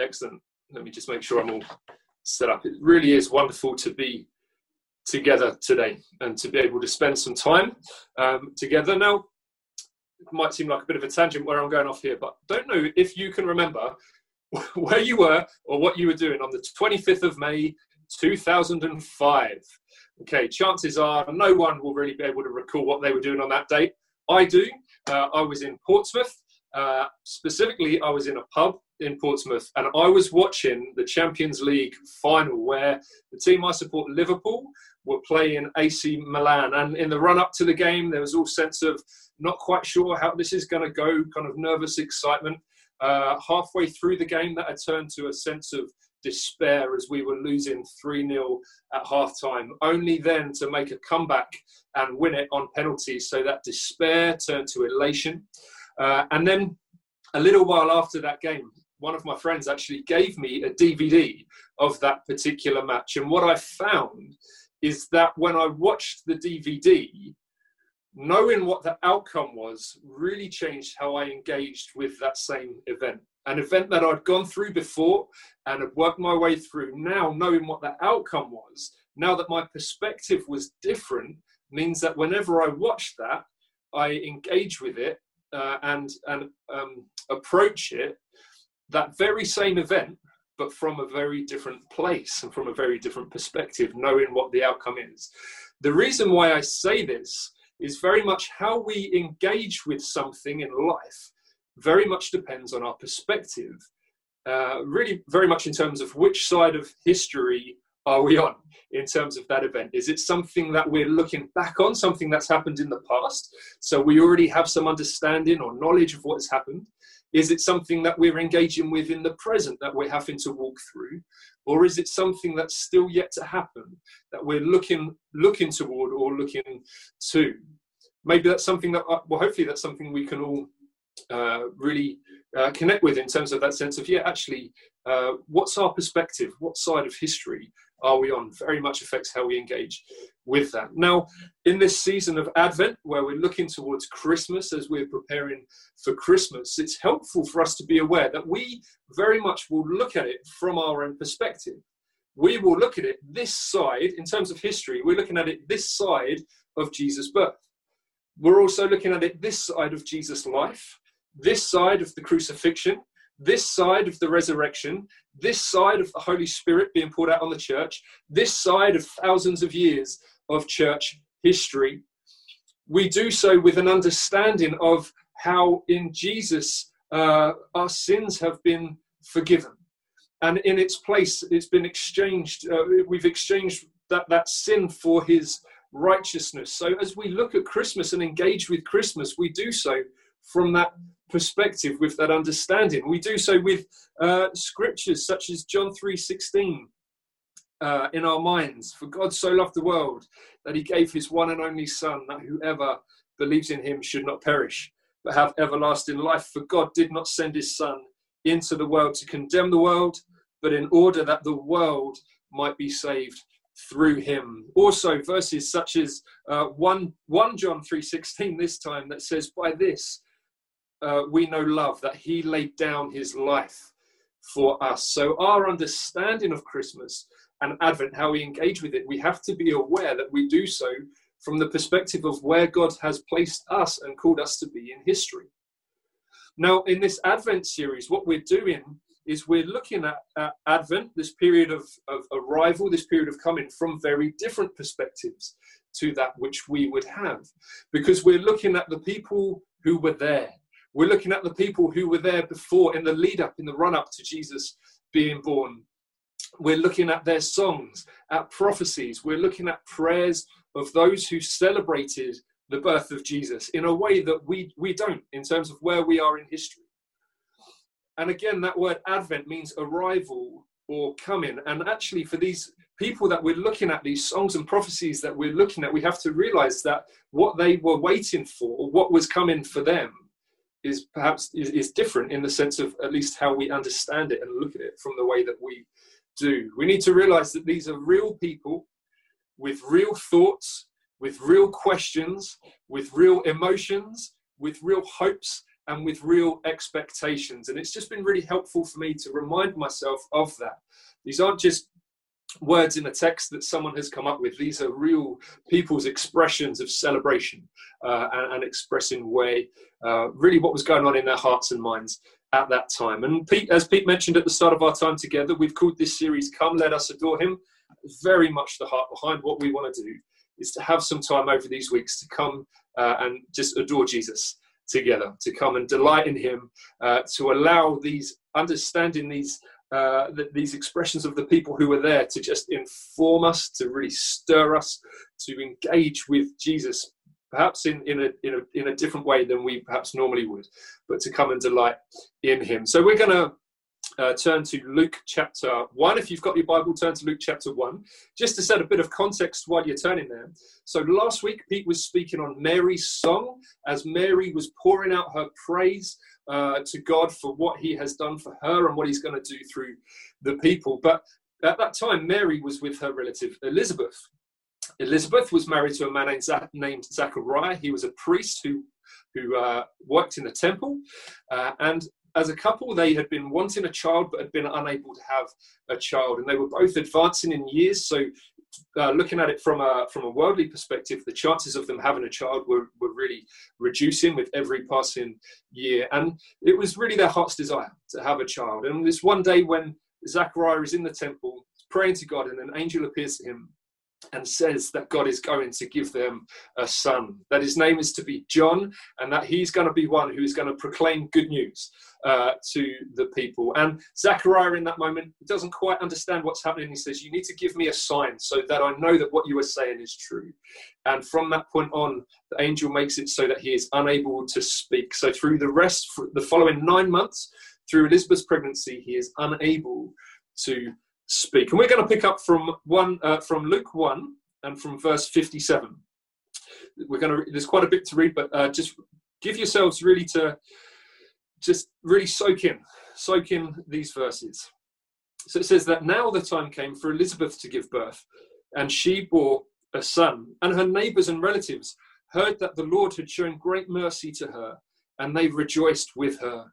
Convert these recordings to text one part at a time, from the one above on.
Excellent. Let me just make sure I'm all set up. It really is wonderful to be together today and to be able to spend some time um, together. Now, it might seem like a bit of a tangent where I'm going off here, but don't know if you can remember where you were or what you were doing on the 25th of May 2005. Okay, chances are no one will really be able to recall what they were doing on that date. I do. Uh, I was in Portsmouth. Uh, specifically, I was in a pub in Portsmouth and I was watching the Champions League final where the team I support, Liverpool, were playing AC Milan. And in the run up to the game, there was all sense of not quite sure how this is going to go, kind of nervous excitement. Uh, halfway through the game, that had turned to a sense of despair as we were losing 3 0 at half time, only then to make a comeback and win it on penalties. So that despair turned to elation. Uh, and then a little while after that game, one of my friends actually gave me a DVD of that particular match. And what I found is that when I watched the DVD, knowing what the outcome was really changed how I engaged with that same event. An event that I'd gone through before and had worked my way through. Now, knowing what the outcome was, now that my perspective was different, means that whenever I watch that, I engage with it uh, and and um, approach it. That very same event, but from a very different place and from a very different perspective, knowing what the outcome is. The reason why I say this is very much how we engage with something in life very much depends on our perspective uh, really very much in terms of which side of history are we on in terms of that event? Is it something that we're looking back on, something that's happened in the past? So we already have some understanding or knowledge of what has happened? Is it something that we're engaging with in the present that we're having to walk through? Or is it something that's still yet to happen that we're looking looking toward or looking to? Maybe that's something that, uh, well, hopefully that's something we can all uh, really uh, connect with in terms of that sense of yeah actually uh, what's our perspective? What side of history are we on? Very much affects how we engage with that. Now in this season of advent where we're looking towards christmas as we're preparing for christmas it's helpful for us to be aware that we very much will look at it from our own perspective. We will look at it this side in terms of history we're looking at it this side of jesus birth. We're also looking at it this side of jesus life this side of the crucifixion, this side of the resurrection, this side of the Holy Spirit being poured out on the church, this side of thousands of years of church history. We do so with an understanding of how in Jesus uh, our sins have been forgiven. And in its place, it's been exchanged, uh, we've exchanged that, that sin for his righteousness. So as we look at Christmas and engage with Christmas, we do so from that perspective, with that understanding. We do so with uh, scriptures such as John 3:16 uh, in our minds. For God so loved the world that He gave His one and only Son, that whoever believes in Him should not perish, but have everlasting life. For God did not send His Son into the world to condemn the world, but in order that the world might be saved through him. Also, verses such as uh, 1, 1 John 3.16 this time that says, By this uh, we know love, that he laid down his life for us. So, our understanding of Christmas and Advent, how we engage with it, we have to be aware that we do so from the perspective of where God has placed us and called us to be in history. Now, in this Advent series, what we're doing is we're looking at, at Advent, this period of, of arrival, this period of coming, from very different perspectives to that which we would have. Because we're looking at the people who were there we're looking at the people who were there before in the lead up, in the run up to Jesus being born. We're looking at their songs, at prophecies. We're looking at prayers of those who celebrated the birth of Jesus in a way that we, we don't in terms of where we are in history. And again, that word Advent means arrival or coming. And actually, for these people that we're looking at, these songs and prophecies that we're looking at, we have to realize that what they were waiting for, what was coming for them, is perhaps is, is different in the sense of at least how we understand it and look at it from the way that we do. We need to realize that these are real people with real thoughts, with real questions, with real emotions, with real hopes and with real expectations. And it's just been really helpful for me to remind myself of that. These aren't just words in a text that someone has come up with. These are real people's expressions of celebration uh, and, and, expressing way, uh, really what was going on in their hearts and minds at that time. And Pete, as Pete mentioned at the start of our time together, we've called this series "Come, Let Us Adore Him." Very much the heart behind what we want to do is to have some time over these weeks to come uh, and just adore Jesus together, to come and delight in Him, uh, to allow these understanding these uh, these expressions of the people who were there to just inform us, to really stir us, to engage with Jesus, perhaps in, in, a, in, a, in a different way than we perhaps normally would, but to come and delight in Him. So we're going to uh, turn to Luke chapter 1. If you've got your Bible, turn to Luke chapter 1. Just to set a bit of context while you're turning there. So, last week, Pete was speaking on Mary's song as Mary was pouring out her praise uh, to God for what he has done for her and what he's going to do through the people. But at that time, Mary was with her relative Elizabeth. Elizabeth was married to a man named named Zachariah. He was a priest who who uh, worked in the temple, uh, and as a couple, they had been wanting a child but had been unable to have a child, and they were both advancing in years. So, uh, looking at it from a from a worldly perspective, the chances of them having a child were, were really reducing with every passing year, and it was really their heart's desire to have a child. And this one day when Zachariah is in the temple praying to God, and an angel appears to him and says that God is going to give them a son, that his name is to be John, and that he's going to be one who is going to proclaim good news uh, to the people. And Zechariah, in that moment, doesn't quite understand what's happening. He says, You need to give me a sign so that I know that what you are saying is true. And from that point on, the angel makes it so that he is unable to speak. So, through the rest, the following nine months, through Elizabeth's pregnancy, he is unable to speak. And we're going to pick up from one uh, from Luke one and from verse fifty-seven. We're going to. There's quite a bit to read, but uh, just give yourselves really to just really soak in, soak in these verses. So it says that now the time came for Elizabeth to give birth, and she bore a son, and her neighbors and relatives heard that the Lord had shown great mercy to her, and they rejoiced with her.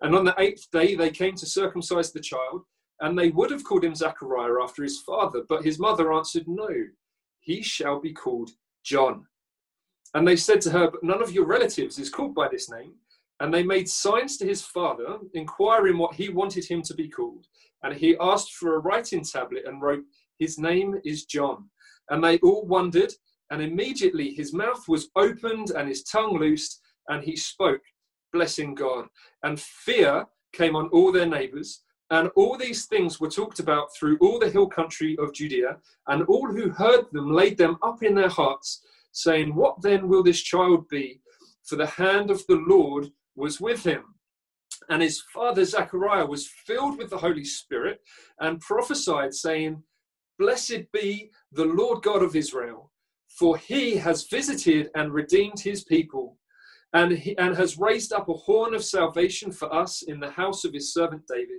And on the eighth day they came to circumcise the child and they would have called him Zachariah after his father, but his mother answered, No, he shall be called John. And they said to her, But none of your relatives is called by this name. And they made signs to his father, inquiring what he wanted him to be called. And he asked for a writing tablet and wrote, His name is John. And they all wondered, and immediately his mouth was opened and his tongue loosed, and he spoke, blessing God. And fear came on all their neighbors and all these things were talked about through all the hill country of Judea, and all who heard them laid them up in their hearts, saying, What then will this child be? For the hand of the Lord was with him. And his father Zechariah was filled with the Holy Spirit and prophesied, saying, Blessed be the Lord God of Israel, for he has visited and redeemed his people, and, he, and has raised up a horn of salvation for us in the house of his servant David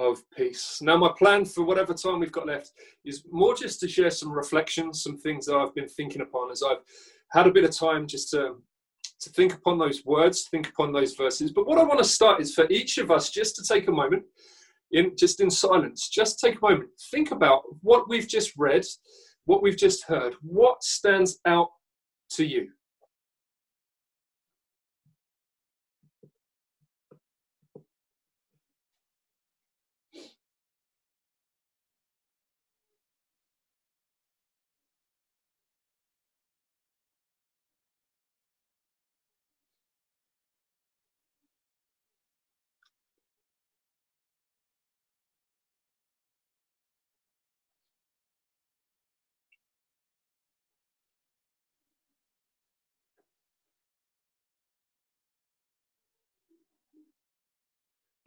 of peace. Now, my plan for whatever time we've got left is more just to share some reflections, some things that I've been thinking upon as I've had a bit of time just to, to think upon those words, think upon those verses. But what I want to start is for each of us just to take a moment, in just in silence, just take a moment, think about what we've just read, what we've just heard. What stands out to you?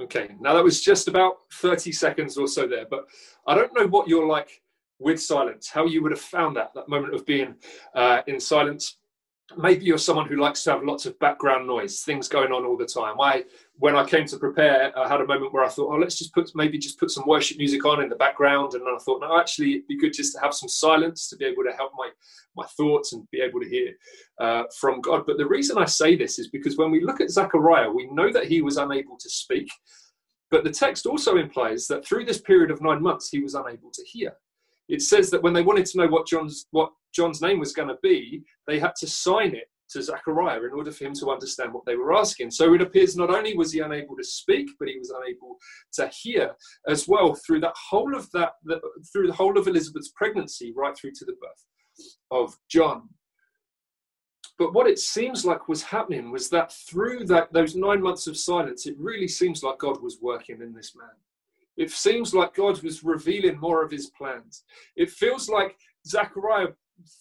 Okay, now that was just about 30 seconds or so there, but I don't know what you're like with silence, how you would have found that, that moment of being uh, in silence maybe you're someone who likes to have lots of background noise, things going on all the time. I, when I came to prepare, I had a moment where I thought, oh, let's just put maybe just put some worship music on in the background, and then I thought, no, actually, it'd be good just to have some silence to be able to help my my thoughts and be able to hear uh, from God. But the reason I say this is because when we look at Zechariah, we know that he was unable to speak, but the text also implies that through this period of nine months, he was unable to hear it says that when they wanted to know what John's what John's name was going to be, they had to sign it to Zechariah in order for him to understand what they were asking. So it appears not only was he unable to speak, but he was unable to hear as well through that whole of that the, through the whole of Elizabeth's pregnancy, right through to the birth of John. But what it seems like was happening was that through that those nine months of silence, it really seems like God was working in this man. It seems like God was revealing more of his plans. It feels like Zechariah,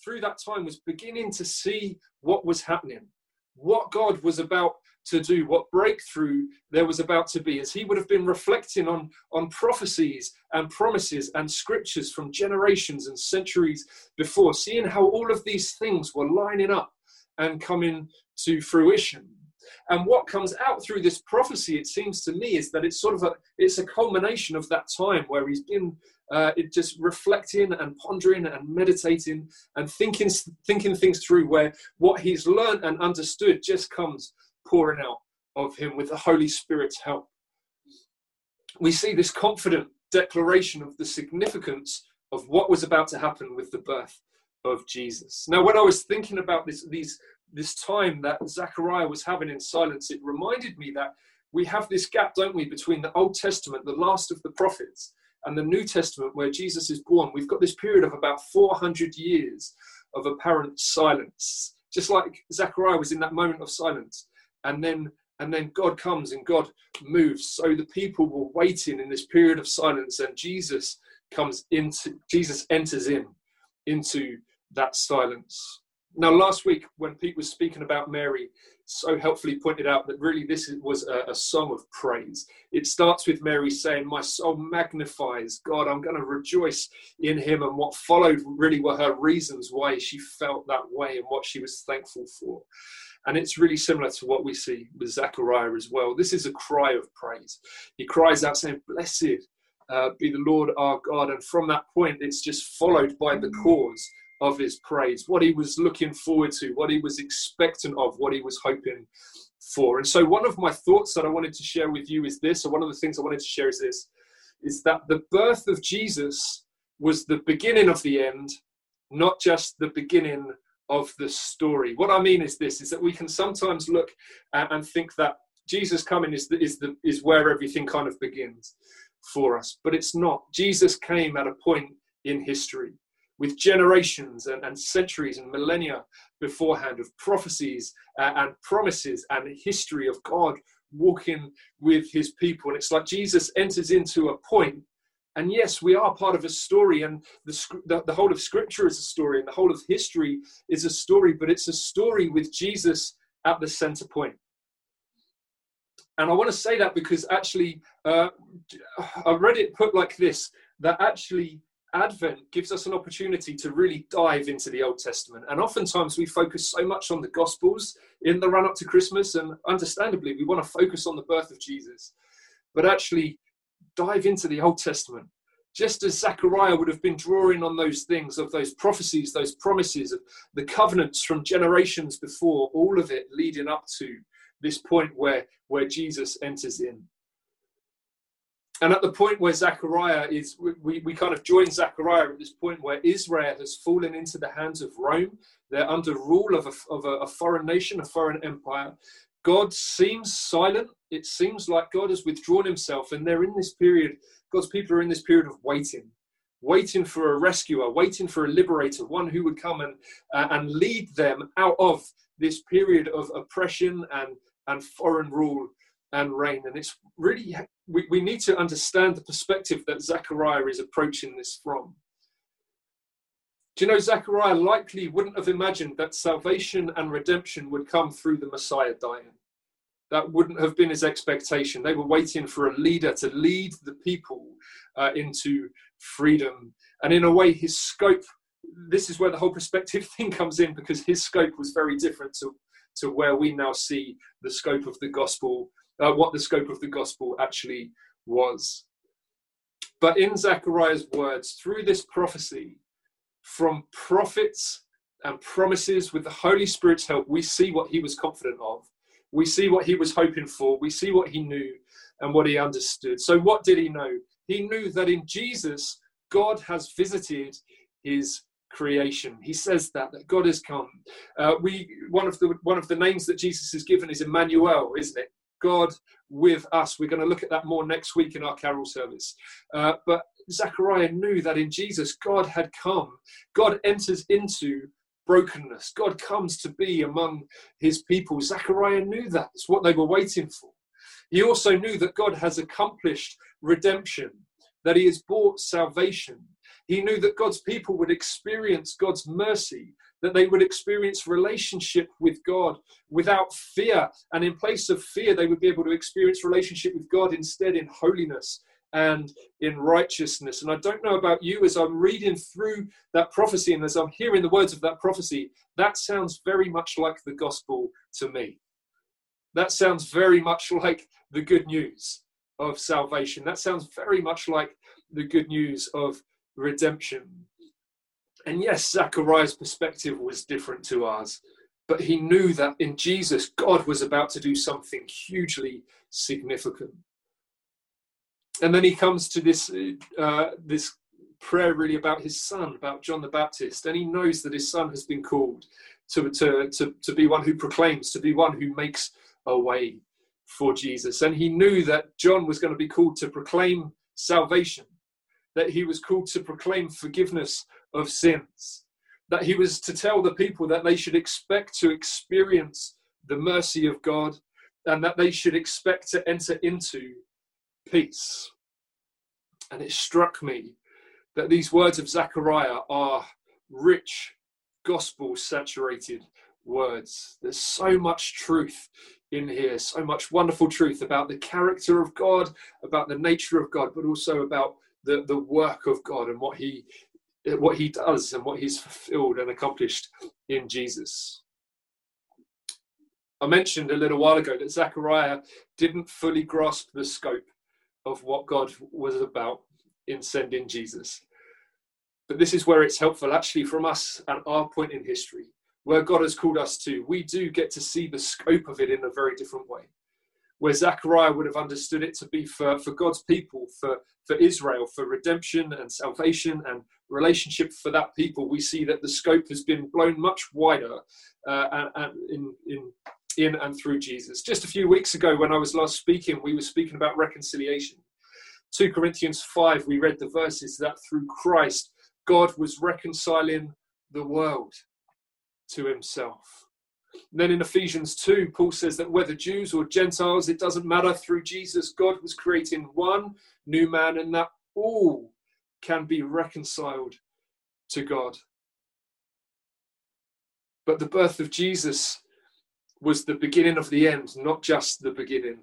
through that time, was beginning to see what was happening, what God was about to do, what breakthrough there was about to be, as he would have been reflecting on, on prophecies and promises and scriptures from generations and centuries before, seeing how all of these things were lining up and coming to fruition. And what comes out through this prophecy, it seems to me, is that it's sort of a it's a culmination of that time where he's been uh, just reflecting and pondering and meditating and thinking thinking things through. Where what he's learned and understood just comes pouring out of him with the Holy Spirit's help. We see this confident declaration of the significance of what was about to happen with the birth of Jesus. Now, when I was thinking about this, these this time that Zechariah was having in silence, it reminded me that we have this gap, don't we, between the Old Testament, the last of the prophets, and the New Testament, where Jesus is born. We've got this period of about 400 years of apparent silence, just like Zechariah was in that moment of silence. And then and then God comes and God moves. So the people were waiting in this period of silence, and Jesus comes into Jesus enters in into that silence. Now, last week, when Pete was speaking about Mary, so helpfully pointed out that really this was a, a, song of praise. It starts with Mary saying, My soul magnifies God, I'm going to rejoice in Him. And what followed really were her reasons why she felt that way and what she was thankful for. And it's really similar to what we see with Zechariah as well. This is a cry of praise. He cries out, saying, Blessed uh, be the Lord our God. And from that point, it's just followed by the cause of his praise, what he was looking forward to, what he was expectant of, what he was hoping for. And so, one of my thoughts that I wanted to share with you is this, or one of the things I wanted to share is this, is that the birth of Jesus was the beginning of the end, not just the beginning of the story. What I mean is this: is that we can sometimes look and think that Jesus coming is the, is the is where everything kind of begins for us, but it's not. Jesus came at a point in history with generations and, and centuries and millennia beforehand of prophecies uh, and promises and history of God walking with his people. And it's like Jesus enters into a point and yes, we are part of a story, and the, the, the, whole of Scripture is a story, and the whole of history is a story, but it's a story with Jesus at the center point. And I want to say that because actually, uh, I read it put like this that actually Advent gives us an opportunity to really dive into the Old Testament. And oftentimes we focus so much on the Gospels in the run up to Christmas, and understandably, we want to focus on the birth of Jesus. But actually, dive into the Old Testament. Just as Zechariah would have been drawing on those things, of those prophecies, those promises, of the covenants from generations before, all of it leading up to this point where, where Jesus enters in. And at the point where Zechariah is, we, we kind of join Zechariah at this point where Israel has fallen into the hands of Rome. They're under rule of a, of a, a foreign nation, a foreign empire. God seems silent. It seems like God has withdrawn himself, and they're in this period, God's people are in this period of waiting, waiting for a rescuer, waiting for a liberator, one who would come and, uh, and lead them out of this period of oppression and, and foreign rule and reign. And it's really, we, we need to understand the perspective that Zechariah is approaching this from. Do you know, Zechariah likely wouldn't have imagined that salvation and redemption would come through the Messiah dying. That wouldn't have been his expectation. They were waiting for a leader to lead the people uh, into freedom. And in a way, his scope this is where the whole perspective thing comes in because his scope was very different to, to where we now see the scope of the gospel, uh, what the scope of the gospel actually was. But in Zechariah's words, through this prophecy, from prophets and promises with the Holy Spirit's help, we see what he was confident of. We see what he was hoping for. We see what he knew and what he understood. So, what did he know? He knew that in Jesus, God has visited his creation. He says that that God has come. Uh, we one of the one of the names that Jesus is given is Emmanuel, isn't it? God with us. We're going to look at that more next week in our carol service. Uh, but Zechariah knew that in Jesus, God had come. God enters into brokenness. God comes to be among his people. Zechariah knew that. It's what they were waiting for. He also knew that God has accomplished redemption, that he has brought salvation. He knew that God's people would experience God's mercy, that they would experience relationship with God without fear. And in place of fear, they would be able to experience relationship with God instead in holiness and in righteousness. And I don't know about you, as I'm reading through that prophecy and as I'm hearing the words of that prophecy, that sounds very much like the gospel to me. That sounds very much like the good news of salvation. That sounds very much like the good news of redemption. And yes, Zachariah's perspective was different to ours, but he knew that in Jesus, God was about to do something hugely significant. And then he comes to this, uh, this prayer really about his son, about John the Baptist, and he knows that his son has been called to, to, to, to be one who proclaims, to be one who makes a way for Jesus. And he knew that John was going to be called to proclaim salvation, that he was called to proclaim forgiveness of sins, that he was to tell the people that they should expect to experience the mercy of God and that they should expect to enter into peace. And it struck me that these words of Zechariah are rich, gospel saturated words. There's so much truth in here, so much wonderful truth about the character of God, about the nature of God, but also about the, the work of God and what he what he does and what he's fulfilled and accomplished in Jesus. I mentioned a little while ago that Zechariah didn't fully grasp the scope of what God was about in sending Jesus. But this is where it's helpful, actually, from us at our point in history, where God has called us to. We do get to see the scope of it in a very different way where Zechariah would have understood it to be for, for God's people, for, for Israel, for redemption and salvation and relationship for that people, we see that the scope has been blown much wider uh, and, and in, in, in and through Jesus. Just a few weeks ago, when I was last speaking, we were speaking about reconciliation. 2 Corinthians 5, we read the verses that through Christ, God was reconciling the world to himself. And then in Ephesians 2, Paul says that whether Jews or Gentiles, it doesn't matter. Through Jesus, God was creating one new man, and that all can be reconciled to God. But the birth of Jesus was the beginning of the end, not just the beginning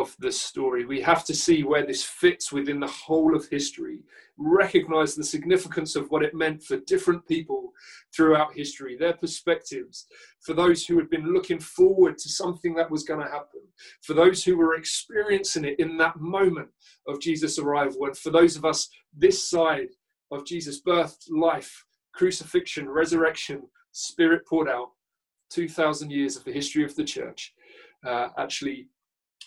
of the story. We have to see where this fits within the whole of history, recognize the significance of what it meant for different people throughout history, their perspectives, for those who had been looking forward to something that was going to happen, for those who were experiencing it in that moment of Jesus' arrival, and for those of us this side of Jesus' birth, life, crucifixion, resurrection, spirit poured out, 2,000 years of the history of the church. Uh, actually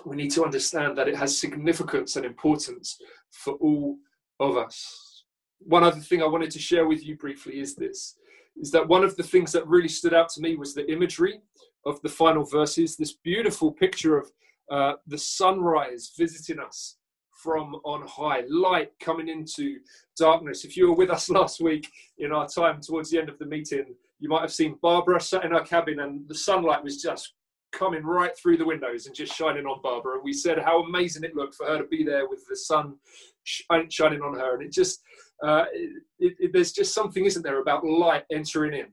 we need to understand that it has significance and importance for all of us. One other thing I wanted to share with you briefly is this is that one of the things that really stood out to me was the imagery of the final verses, this beautiful picture of uh, the sunrise visiting us from on high, light coming into darkness. If you were with us last week in our time towards the end of the meeting, you might have seen Barbara sat in her cabin and the sunlight was just coming right through the windows and just shining on Barbara. And we said how amazing it looked for her to be there with the sun shining on her. And it just, uh, it, it, there's just something, isn't there, about light entering in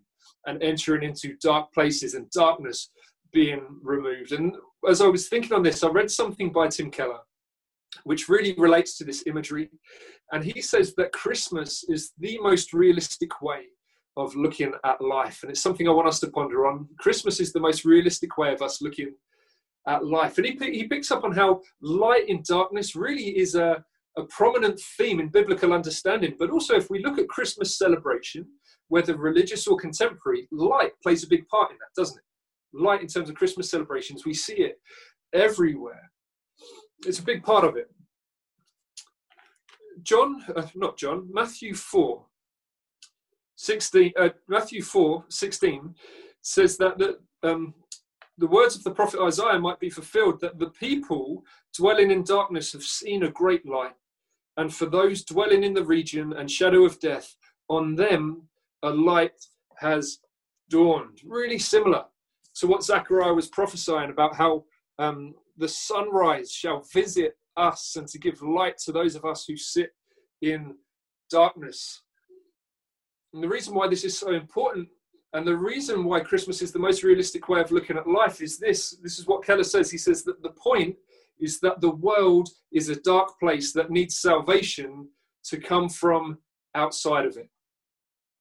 and entering into dark places and darkness being removed. And as I was thinking on this, I read something by Tim Keller, which really relates to this imagery. And he says that Christmas is the most realistic way of looking at life. And it's something I want us to ponder on. Christmas is the most realistic way of us looking at life. And he, he picks up on how light in darkness really is a, a prominent theme in biblical understanding. But also, if we look at Christmas celebration, whether religious or contemporary, light plays a big part in that, doesn't it? Light in terms of Christmas celebrations, we see it everywhere. It's a big part of it. John, uh, not John, Matthew 4, 16, uh, Matthew 4, 16 says that the, um, the words of the prophet Isaiah might be fulfilled that the people dwelling in darkness have seen a great light. And for those dwelling in the region and shadow of death, on them a light has dawned. Really similar to what Zechariah was prophesying about how um, the sunrise shall visit us and to give light to those of us who sit in darkness. And the reason why this is so important and the reason why Christmas is the most realistic way of looking at life is this. This is what Keller says. He says that the point is that the world is a dark place that needs salvation to come from outside of it.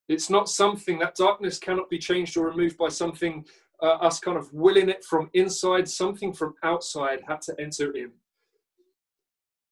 It's not something that darkness cannot be changed or removed by something, uh, us kind of willing it from inside, something from outside had to enter in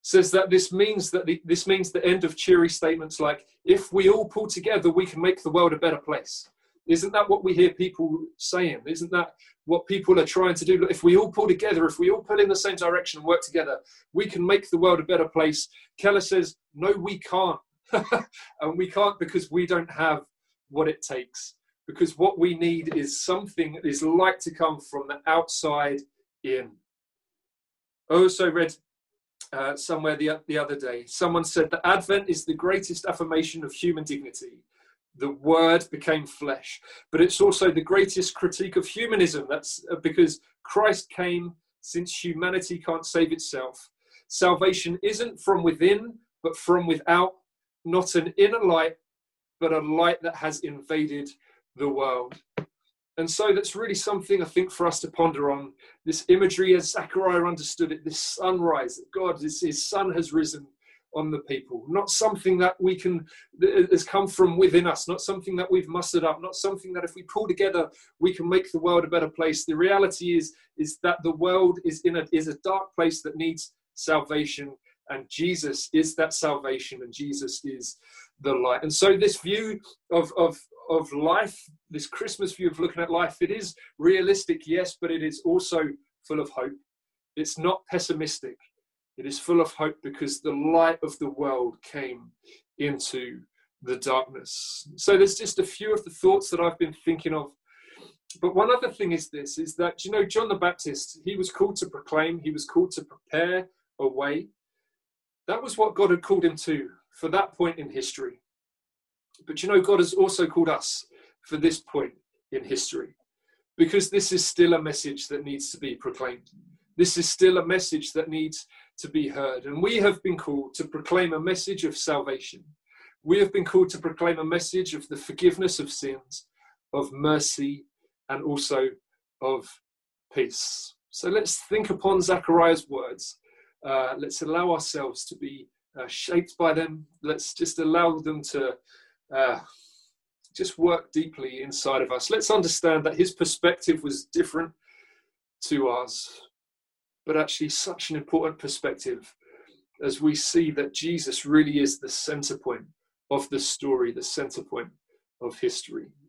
says that this means that the, this means the end of cheery statements like if we all pull together we can make the world a better place. Isn't that what we hear people saying? Isn't that what people are trying to do? If we all pull together if we all pull in the same direction and work together we can make the world a better place. Keller says no we can't. And we can't because we don't have what it takes. Because what we need is something is like to come from the outside in. Oh, I also read uh, somewhere the, the other day. Someone said that Advent is the greatest affirmation of human dignity. The word became flesh, but it's also the greatest critique of humanism. That's uh, because Christ came since humanity can't save itself. Salvation isn't from within, but from without, not an inner light, but a light that has invaded the world. And so that's really something I think for us to ponder on. This imagery, as Zechariah understood it, this sunrise, that God, this, his sun has risen on the people. Not something that we can, that has come from within us, not something that we've mustered up, not something that if we pull together, we can make the world a better place. The reality is, is that the world is in a, is a dark place that needs salvation and Jesus is that salvation and Jesus is the light. And so this view of, of, of life, this Christmas view of looking at life, it is realistic, yes, but it is also full of hope. It's not pessimistic. It is full of hope because the light of the world came into the darkness. So there's just a few of the thoughts that I've been thinking of. But one other thing is this is that you know John the Baptist, he was called to proclaim, he was called to prepare a way. That was what God had called him to for that point in history. But you know, God has also called us for this point in history because this is still a message that needs to be proclaimed. This is still a message that needs to be heard. And we have been called to proclaim a message of salvation. We have been called to proclaim a message of the forgiveness of sins, of mercy, and also of peace. So let's think upon Zechariah's words. Uh, let's allow ourselves to be uh, shaped by them. Let's just allow them to uh, just work deeply inside of us. Let's understand that his perspective was different to ours, but actually such an important perspective as we see that Jesus really is the center point of the story, the center point of history.